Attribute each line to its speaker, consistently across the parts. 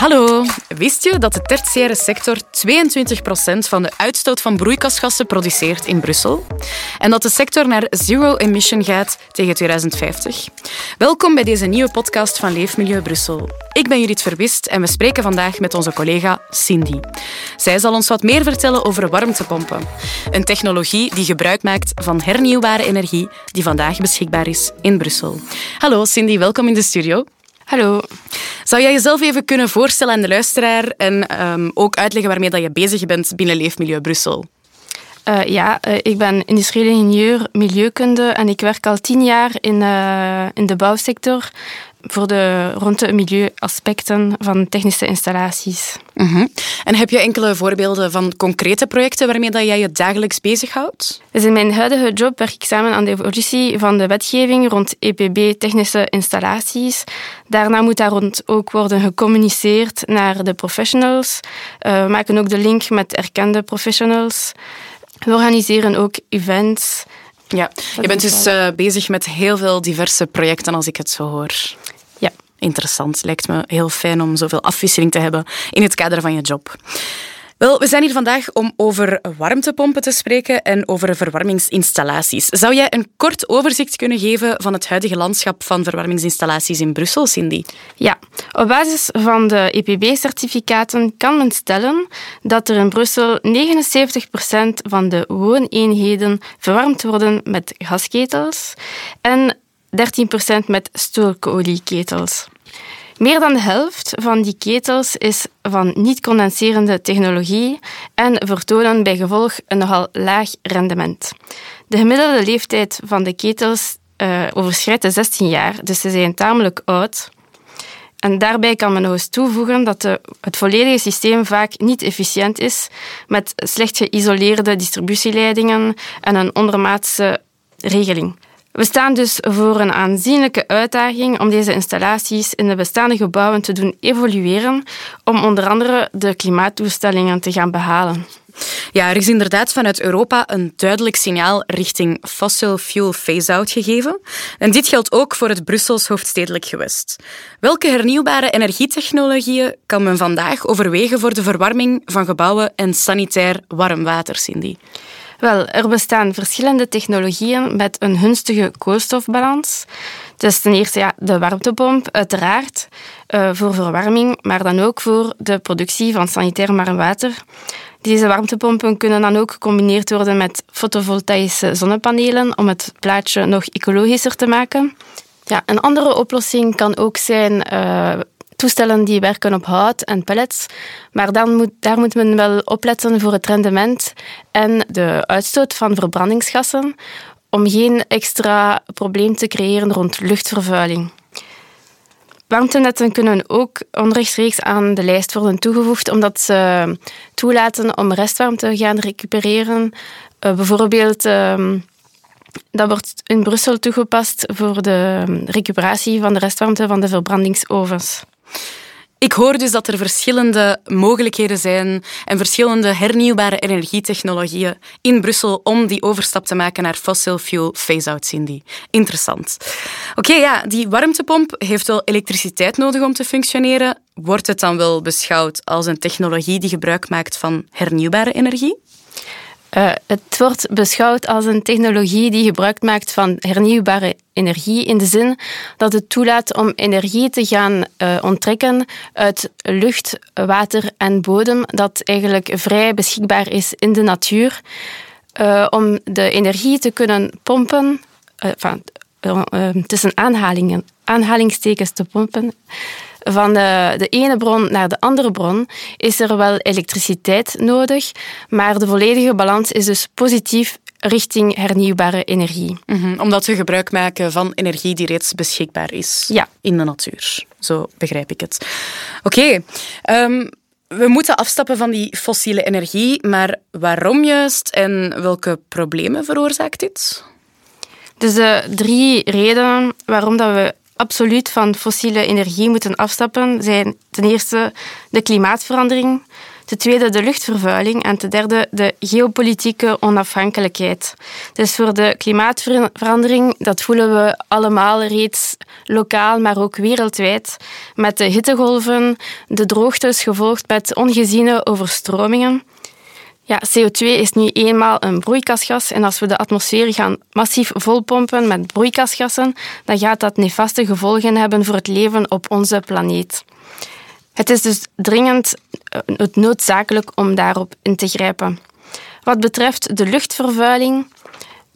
Speaker 1: Hallo, wist je dat de tertiaire sector 22% van de uitstoot van broeikasgassen produceert in Brussel? En dat de sector naar zero emission gaat tegen 2050? Welkom bij deze nieuwe podcast van Leefmilieu Brussel. Ik ben Judith Verwist en we spreken vandaag met onze collega Cindy. Zij zal ons wat meer vertellen over warmtepompen. Een technologie die gebruik maakt van hernieuwbare energie die vandaag beschikbaar is in Brussel. Hallo Cindy, welkom in de studio.
Speaker 2: Hallo.
Speaker 1: Zou jij jezelf even kunnen voorstellen aan de luisteraar en um, ook uitleggen waarmee dat je bezig bent binnen Leefmilieu Brussel?
Speaker 2: Uh, ja, uh, ik ben industrieel ingenieur milieukunde en ik werk al tien jaar in, uh, in de bouwsector voor de, rond de milieuaspecten van technische installaties.
Speaker 1: Uh -huh. En heb je enkele voorbeelden van concrete projecten waarmee dat jij je dagelijks bezighoudt?
Speaker 2: Dus in mijn huidige job werk ik samen aan de evolutie van de wetgeving rond EPB technische installaties. Daarna moet daar rond ook worden gecommuniceerd naar de professionals. Uh, we maken ook de link met erkende professionals. We organiseren ook events.
Speaker 1: Ja, je bent dus uh, bezig met heel veel diverse projecten als ik het zo hoor.
Speaker 2: Ja.
Speaker 1: Interessant. Lijkt me heel fijn om zoveel afwisseling te hebben in het kader van je job. Wel, we zijn hier vandaag om over warmtepompen te spreken en over verwarmingsinstallaties. Zou jij een kort overzicht kunnen geven van het huidige landschap van verwarmingsinstallaties in Brussel, Cindy?
Speaker 2: Ja, op basis van de EPB-certificaten kan men stellen dat er in Brussel 79% van de wooneenheden verwarmd worden met gasketels en 13% met stookolieketels. Meer dan de helft van die ketels is van niet-condenserende technologie en vertonen bij gevolg een nogal laag rendement. De gemiddelde leeftijd van de ketels uh, overschrijdt de 16 jaar, dus ze zijn tamelijk oud. En daarbij kan men nog eens toevoegen dat de, het volledige systeem vaak niet efficiënt is, met slecht geïsoleerde distributieleidingen en een ondermaatse regeling. We staan dus voor een aanzienlijke uitdaging om deze installaties in de bestaande gebouwen te doen evolueren, om onder andere de klimaatdoelstellingen te gaan behalen.
Speaker 1: Ja, er is inderdaad vanuit Europa een duidelijk signaal richting fossil fuel phase-out gegeven. En dit geldt ook voor het Brussels hoofdstedelijk gewest. Welke hernieuwbare energietechnologieën kan men vandaag overwegen voor de verwarming van gebouwen en sanitair warm water, Cindy?
Speaker 2: Wel, er bestaan verschillende technologieën met een gunstige koolstofbalans. Dus ten eerste ja, de warmtepomp, uiteraard, uh, voor verwarming, maar dan ook voor de productie van sanitair warm water. Deze warmtepompen kunnen dan ook gecombineerd worden met fotovoltaïsche zonnepanelen om het plaatje nog ecologischer te maken. Ja, een andere oplossing kan ook zijn uh, toestellen die werken op hout en pellets. Maar dan moet, daar moet men wel opletten voor het rendement en de uitstoot van verbrandingsgassen om geen extra probleem te creëren rond luchtvervuiling. Warmtenetten kunnen ook onrechtstreeks aan de lijst worden toegevoegd omdat ze toelaten om restwarmte te gaan recupereren. Uh, bijvoorbeeld, uh, dat wordt in Brussel toegepast voor de recuperatie van de restwarmte van de verbrandingsovens.
Speaker 1: Ik hoor dus dat er verschillende mogelijkheden zijn en verschillende hernieuwbare energietechnologieën in Brussel om die overstap te maken naar fossil fuel phase-out, Cindy. Interessant. Oké, ja, die warmtepomp heeft wel elektriciteit nodig om te functioneren. Wordt het dan wel beschouwd als een technologie die gebruik maakt van hernieuwbare energie?
Speaker 2: Uh, het wordt beschouwd als een technologie die gebruik maakt van hernieuwbare energie in de zin dat het toelaat om energie te gaan uh, onttrekken uit lucht, water en bodem dat eigenlijk vrij beschikbaar is in de natuur. Uh, om de energie te kunnen pompen, tussen aanhalingen, aanhalingstekens te pompen, van de, de ene bron naar de andere bron is er wel elektriciteit nodig, maar de volledige balans is dus positief richting hernieuwbare energie.
Speaker 1: Mm -hmm, omdat we gebruik maken van energie die reeds beschikbaar is
Speaker 2: ja.
Speaker 1: in de natuur. Zo begrijp ik het. Oké. Okay. Um, we moeten afstappen van die fossiele energie, maar waarom juist en welke problemen veroorzaakt dit?
Speaker 2: Dus de drie redenen waarom dat we absoluut van fossiele energie moeten afstappen zijn ten eerste de klimaatverandering. Ten tweede de luchtvervuiling en ten derde de geopolitieke onafhankelijkheid. Dus voor de klimaatverandering, dat voelen we allemaal reeds lokaal, maar ook wereldwijd. Met de hittegolven, de droogtes gevolgd met ongeziene overstromingen. Ja, CO2 is nu eenmaal een broeikasgas en als we de atmosfeer gaan massief volpompen met broeikasgassen, dan gaat dat nefaste gevolgen hebben voor het leven op onze planeet. Het is dus dringend eh, noodzakelijk om daarop in te grijpen. Wat betreft de luchtvervuiling,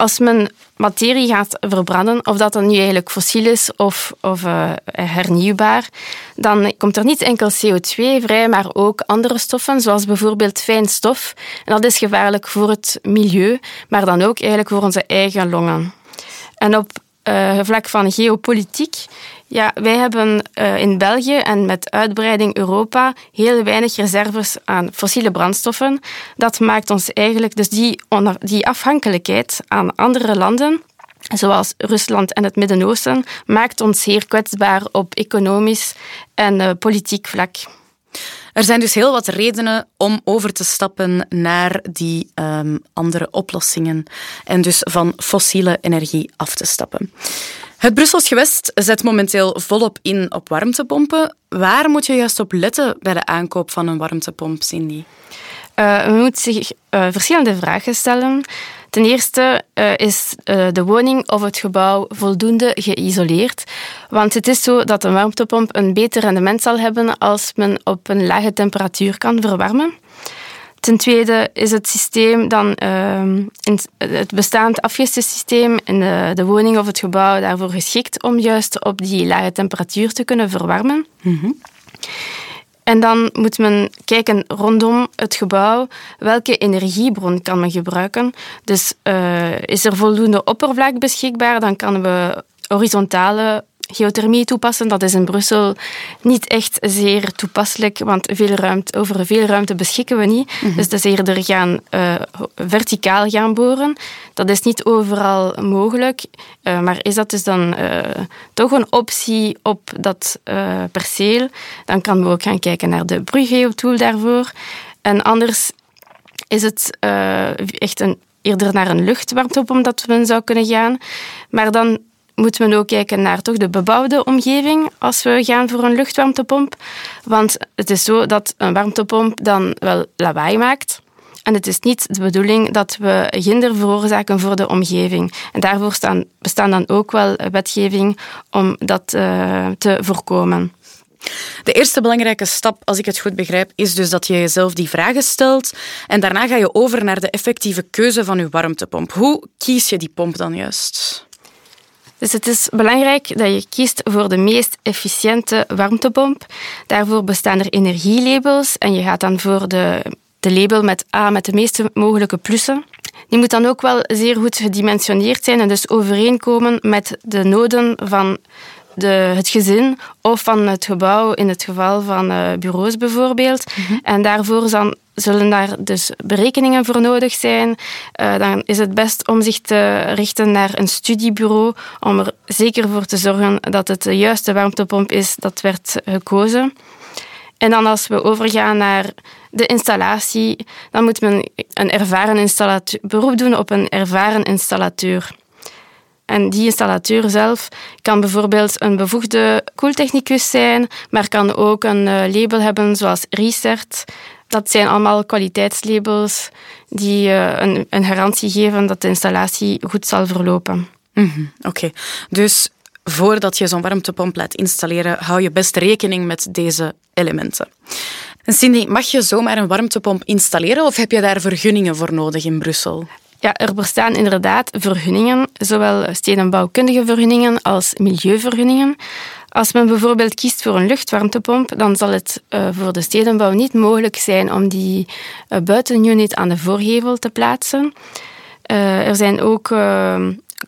Speaker 2: als men materie gaat verbranden, of dat dan nu eigenlijk fossiel is of, of uh, hernieuwbaar, dan komt er niet enkel CO2 vrij, maar ook andere stoffen, zoals bijvoorbeeld fijnstof. En dat is gevaarlijk voor het milieu, maar dan ook eigenlijk voor onze eigen longen. En op uh, vlak van geopolitiek ja, wij hebben uh, in België en met uitbreiding Europa heel weinig reserves aan fossiele brandstoffen. Dat maakt ons eigenlijk, dus die, die afhankelijkheid aan andere landen, zoals Rusland en het Midden-Oosten, maakt ons zeer kwetsbaar op economisch en uh, politiek vlak.
Speaker 1: Er zijn dus heel wat redenen om over te stappen naar die um, andere oplossingen en dus van fossiele energie af te stappen. Het Brussels gewest zet momenteel volop in op warmtepompen. Waar moet je juist op letten bij de aankoop van een warmtepomp, Cindy?
Speaker 2: Uh, we moeten zich uh, verschillende vragen stellen. Ten eerste uh, is de woning of het gebouw voldoende geïsoleerd. Want het is zo dat een warmtepomp een beter rendement zal hebben als men op een lage temperatuur kan verwarmen. Ten tweede is het systeem dan uh, het bestaand afgistensysteem in de, de, woning of het gebouw daarvoor geschikt om juist op die lage temperatuur te kunnen verwarmen. Mm En dan moet men kijken rondom het gebouw welke energiebron kan men gebruiken. Dus uh, is er voldoende oppervlak beschikbaar, dan kunnen we horizontale geothermie toepassen. Dat is in Brussel niet echt zeer toepasselijk, want veel ruimte, over veel ruimte beschikken we niet. Mm -hmm. Dus dat is eerder gaan uh, verticaal gaan boren. Dat is niet overal mogelijk, uh, maar is dat dus dan uh, toch een optie op dat perceel, dan kan we ook gaan kijken naar de Brugeo-tool daarvoor. En anders is het echt een, eerder naar een luchtwarmtepomp dat we zou kunnen gaan. Maar dan moeten we ook kijken naar toch de bebouwde omgeving als we gaan voor een luchtwarmtepomp. Want het is zo dat een warmtepomp dan wel lawaai maakt. En het is niet de bedoeling dat we hinder veroorzaken voor de omgeving. En daarvoor staan, bestaan dan ook wel wetgeving om dat uh, te voorkomen.
Speaker 1: De eerste belangrijke stap, als ik het goed begrijp, is dus dat je jezelf die vragen stelt en daarna ga je over naar de effectieve keuze van je warmtepomp. Hoe kies je die pomp dan juist?
Speaker 2: Dus het is belangrijk dat je kiest voor de meest efficiënte warmtepomp. Daarvoor bestaan er energielabels en je gaat dan voor de, label met A met de meeste mogelijke plussen. Die moet dan ook wel zeer goed gedimensioneerd zijn en dus overeenkomen met de noden van de, het gezin of van het gebouw, in het geval van uh, bureaus bijvoorbeeld. Mhm. En daarvoor zullen daar dus berekeningen voor nodig zijn. Uh, dan is het best om zich te richten naar een studiebureau om er zeker voor te zorgen dat het de juiste warmtepomp is dat werd gekozen. En dan als we overgaan naar de installatie, dan moet men een ervaren installateur, beroep doen op een ervaren installateur. En die installateur zelf kan bijvoorbeeld een bevoegde koeltechnicus zijn, maar kan ook een eh, label hebben zoals Research. Dat zijn allemaal kwaliteitslabels die eh, een, garantie geven dat de installatie goed zal verlopen.
Speaker 1: Mm Oké, dus voordat je zo'n warmtepomp laat installeren, hou je best rekening met deze elementen. En Cindy, mag je zomaar een warmtepomp installeren of heb je daar vergunningen voor nodig in Brussel?
Speaker 2: Ja, er bestaan inderdaad vergunningen, zowel stedenbouwkundige vergunningen als milieuvergunningen. Als men bijvoorbeeld kiest voor een luchtwarmtepomp, dan zal het uh, voor de stedenbouw niet mogelijk zijn om die uh, buitenunit aan de voorgevel te plaatsen. Uh, er zijn ook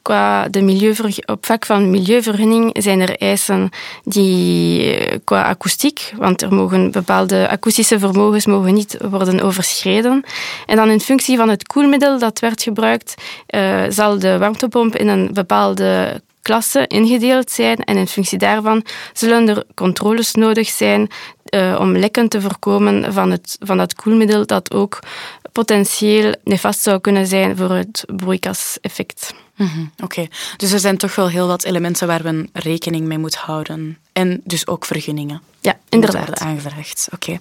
Speaker 2: qua de op vlak van milieuvergunning zijn er eisen die qua akoestiek, want er mogen bepaalde akoestische vermogens mogen niet worden overschreden. En dan in functie van het koelmiddel dat werd gebruikt, uh, zal de warmtepomp in een bepaalde klasse ingedeeld zijn en in functie daarvan zullen er controles nodig zijn uh, om lekken te voorkomen van, het, van dat koelmiddel dat ook potentieel nefast zou kunnen zijn voor het broeikaseffect.
Speaker 1: Mm Oké, dus er zijn toch wel heel wat elementen waar we rekening mee moeten houden. En dus ook vergunningen.
Speaker 2: Ja, inderdaad.
Speaker 1: aangevraagd. Oké.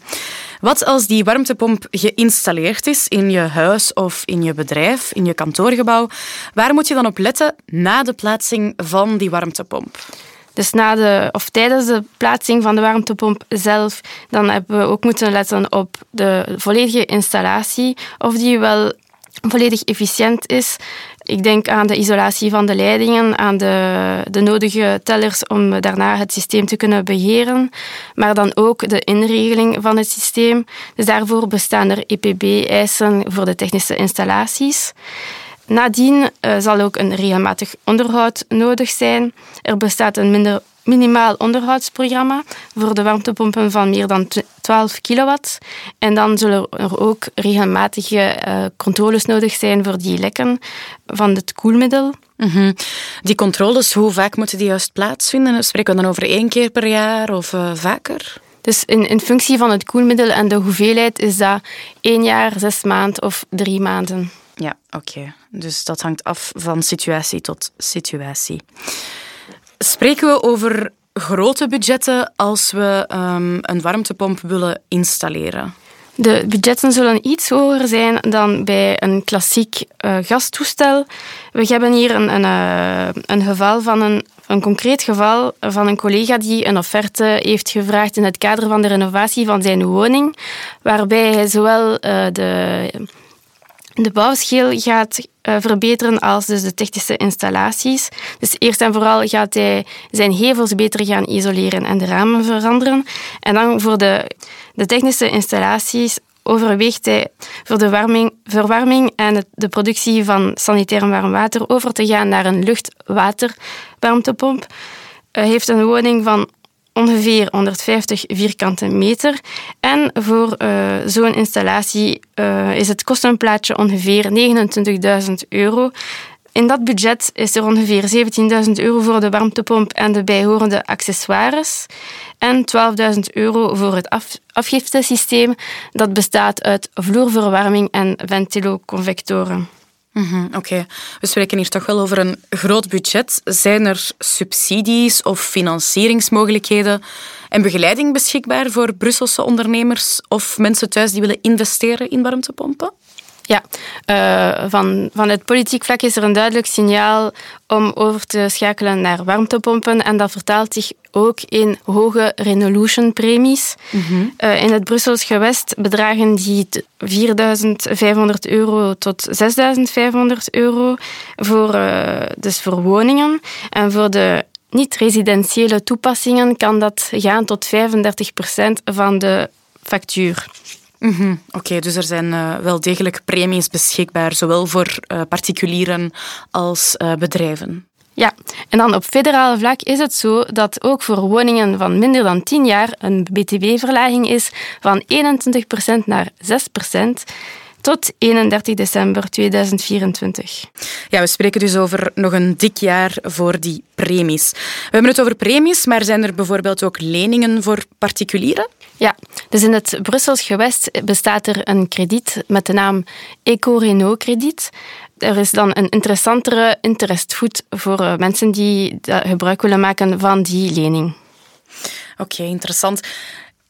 Speaker 1: Wat als die warmtepomp geïnstalleerd is in je huis of in je bedrijf, in je kantoorgebouw? Waar moet je dan op letten na de plaatsing van die warmtepomp?
Speaker 2: Dus na de, of tijdens de plaatsing van de warmtepomp zelf, dan hebben we ook moeten letten op de volledige installatie, of die wel volledig efficiënt is. Ik denk aan de isolatie van de leidingen, aan de, de nodige tellers om daarna het systeem te kunnen beheren, maar dan ook de inregeling van het systeem. Dus daarvoor bestaan er EPB-eisen voor de technische installaties. Nadien uh, zal ook een regelmatig onderhoud nodig zijn. Er bestaat een minder minimaal onderhoudsprogramma voor de warmtepompen van meer dan 12 kilowatt. En dan zullen er ook regelmatige uh, controles nodig zijn voor die lekken van het koelmiddel.
Speaker 1: Mm Die controles, hoe vaak moeten die juist plaatsvinden? Spreken we dan over één keer per jaar of uh, vaker?
Speaker 2: Dus in, in functie van het koelmiddel en de hoeveelheid is dat één jaar, zes maanden of drie maanden.
Speaker 1: Ja, oké. Dus dat hangt af van situatie tot situatie. Spreken we over grote budgetten als we um, een warmtepomp willen installeren?
Speaker 2: De budgetten zullen iets hoger zijn dan bij een klassiek uh, gastoestel. We hebben hier een, een, uh, een geval van een, een concreet geval van een collega die een offerte heeft gevraagd in het kader van de renovatie van zijn woning, waarbij hij zowel uh, de de bouwschil gaat uh, verbeteren als dus de technische installaties. Dus eerst en vooral gaat hij zijn hevels beter gaan isoleren en de ramen veranderen. En dan voor de, de technische installaties overweegt hij voor de warming, verwarming en de productie van sanitair warm water over te gaan naar een luchtwaterwarmtepomp. Hij heeft een woning van ongeveer 150 vierkante meter. En voor uh, zo'n installatie uh, is het kostenplaatje ongeveer 29.000 euro. In dat budget is er ongeveer 17.000 euro voor de warmtepomp en de bijhorende accessoires. En 12.000 euro voor het af afgiftesysteem. Dat bestaat uit vloerverwarming en ventiloconvectoren.
Speaker 1: Mm Oké, we spreken hier toch wel over een groot budget. Zijn er subsidies of financieringsmogelijkheden en begeleiding beschikbaar voor Brusselse ondernemers of mensen thuis die willen investeren in warmtepompen?
Speaker 2: Ja, uh, van, van het politiek vlak is er een duidelijk signaal om over te schakelen naar warmtepompen. En dat vertaalt zich ook in hoge Renolution-premies. Mm uh, in het Brussels gewest bedragen die 4.500 euro tot 6.500 euro voor, uh, dus voor woningen. En voor de niet-residentiële toepassingen kan dat gaan tot 35% van de factuur.
Speaker 1: Mm Oké, dus er zijn uh, wel degelijk premies beschikbaar, zowel voor uh, particulieren als uh, bedrijven.
Speaker 2: Ja, en dan op federaal vlak is het zo dat ook voor woningen van minder dan 10 jaar een btw-verlaging is van 21% naar 6% tot 31 december 2024.
Speaker 1: Ja, we spreken dus over nog een dik jaar voor die premies. We hebben het over premies, maar zijn er bijvoorbeeld ook leningen voor particulieren?
Speaker 2: Ja, dus in het Brussels gewest bestaat er een krediet met de naam Eco-Renault-krediet. Er is dan een interessantere interestvoet voor eh, mensen die gebruik willen maken van die lening.
Speaker 1: Oké, interessant.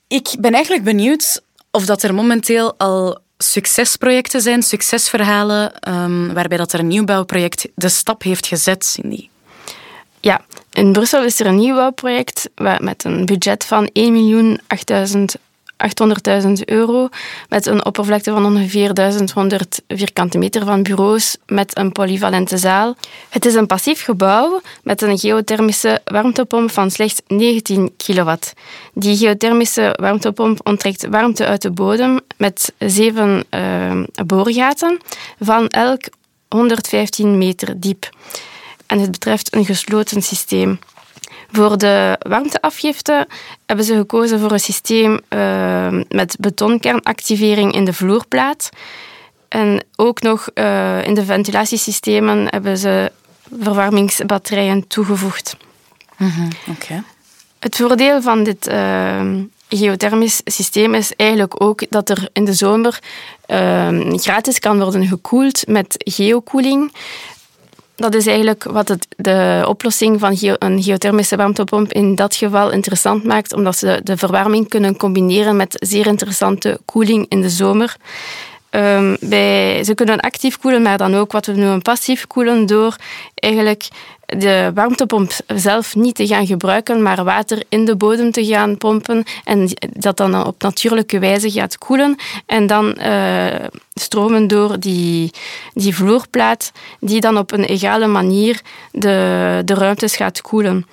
Speaker 1: Ik ben eigenlijk benieuwd of dat er momenteel al succesprojecten zijn, succesverhalen, um, waarbij dat er een nieuwbouwproject de stap heeft gezet, Cindy.
Speaker 2: Ja, in Brussel is er een nieuwbouwproject met een budget van 1.800.000 800.000 euro met een oppervlakte van ongeveer 1100 vierkante meter van bureaus met een polyvalente zaal. Het is een passief gebouw met een geothermische warmtepomp van slechts 19 kilowatt. Die geothermische warmtepomp onttrekt warmte uit de bodem met zeven uh, boorgaten van elk 115 meter diep. En het betreft een gesloten systeem. Voor de warmteafgifte hebben ze gekozen voor een systeem uh, met betonkernactivering in de vloerplaat. En ook nog uh, in de ventilatiesystemen hebben ze verwarmingsbatterijen toegevoegd.
Speaker 1: Mm -hmm. Okay.
Speaker 2: Het voordeel van dit, uh, geothermisch systeem is eigenlijk ook dat er in de zomer ehm, gratis kan worden gekoeld met geokoeling. Dat is eigenlijk wat het, de oplossing van een geothermische warmtepomp in dat geval interessant maakt, omdat ze de verwarming kunnen combineren met zeer interessante koeling in de zomer. Um, bij, ze kunnen actief koelen, maar dan ook wat we noemen passief koelen, door eigenlijk de warmtepomp zelf niet te gaan gebruiken, maar water in de bodem te gaan pompen en dat dan op natuurlijke wijze gaat koelen en dan uh, stromen door die, die vloerplaat die dan op een egale manier de, de ruimtes gaat koelen.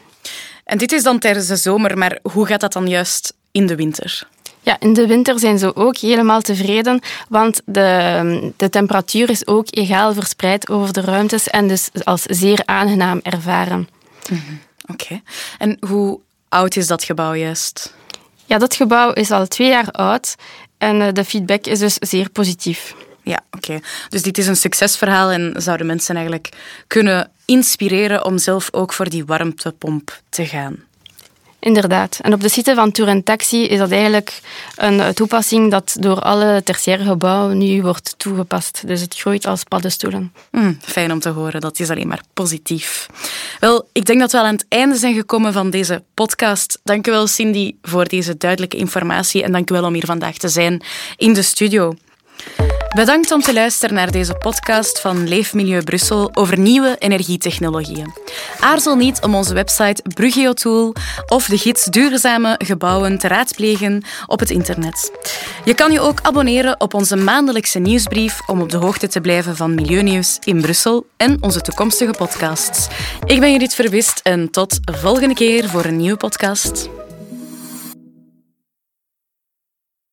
Speaker 1: En dit is dan tijdens de zomer, maar hoe gaat dat dan juist in de winter?
Speaker 2: Ja, in de winter zijn ze ook helemaal tevreden, want de, de temperatuur is ook egaal verspreid over de ruimtes en dus als zeer aangenaam ervaren.
Speaker 1: Mhm, oké. En hoe oud is dat gebouw juist?
Speaker 2: Ja, dat gebouw is al twee jaar oud en eh, de feedback is dus zeer positief.
Speaker 1: Ja, oké. Dus dit is een succesverhaal en zouden mensen eigenlijk kunnen inspireren om zelf ook voor die warmtepomp te gaan.
Speaker 2: Inderdaad. En op de site van Tour Taxi is dat eigenlijk een toepassing dat door alle tertiaire gebouwen nu wordt toegepast. Dus het groeit als paddenstoelen.
Speaker 1: Mm, fijn om te horen. Dat is alleen maar positief. Wel, ik denk dat we aan het einde zijn gekomen van deze podcast. Dank u wel, Cindy, voor deze duidelijke informatie en dank u wel om hier vandaag te zijn in de studio. Bedankt om te luisteren naar deze podcast van Leefmilieu Brussel over nieuwe energietechnologieën. Aarzel niet om onze website Bruggeotool of de gids Duurzame Gebouwen te raadplegen op het internet. Je kan je ook abonneren op onze maandelijkse nieuwsbrief om op de hoogte te blijven van milieunieuws in Brussel en onze toekomstige podcasts. Ik ben Judith Verwist en tot volgende keer voor een nieuwe podcast.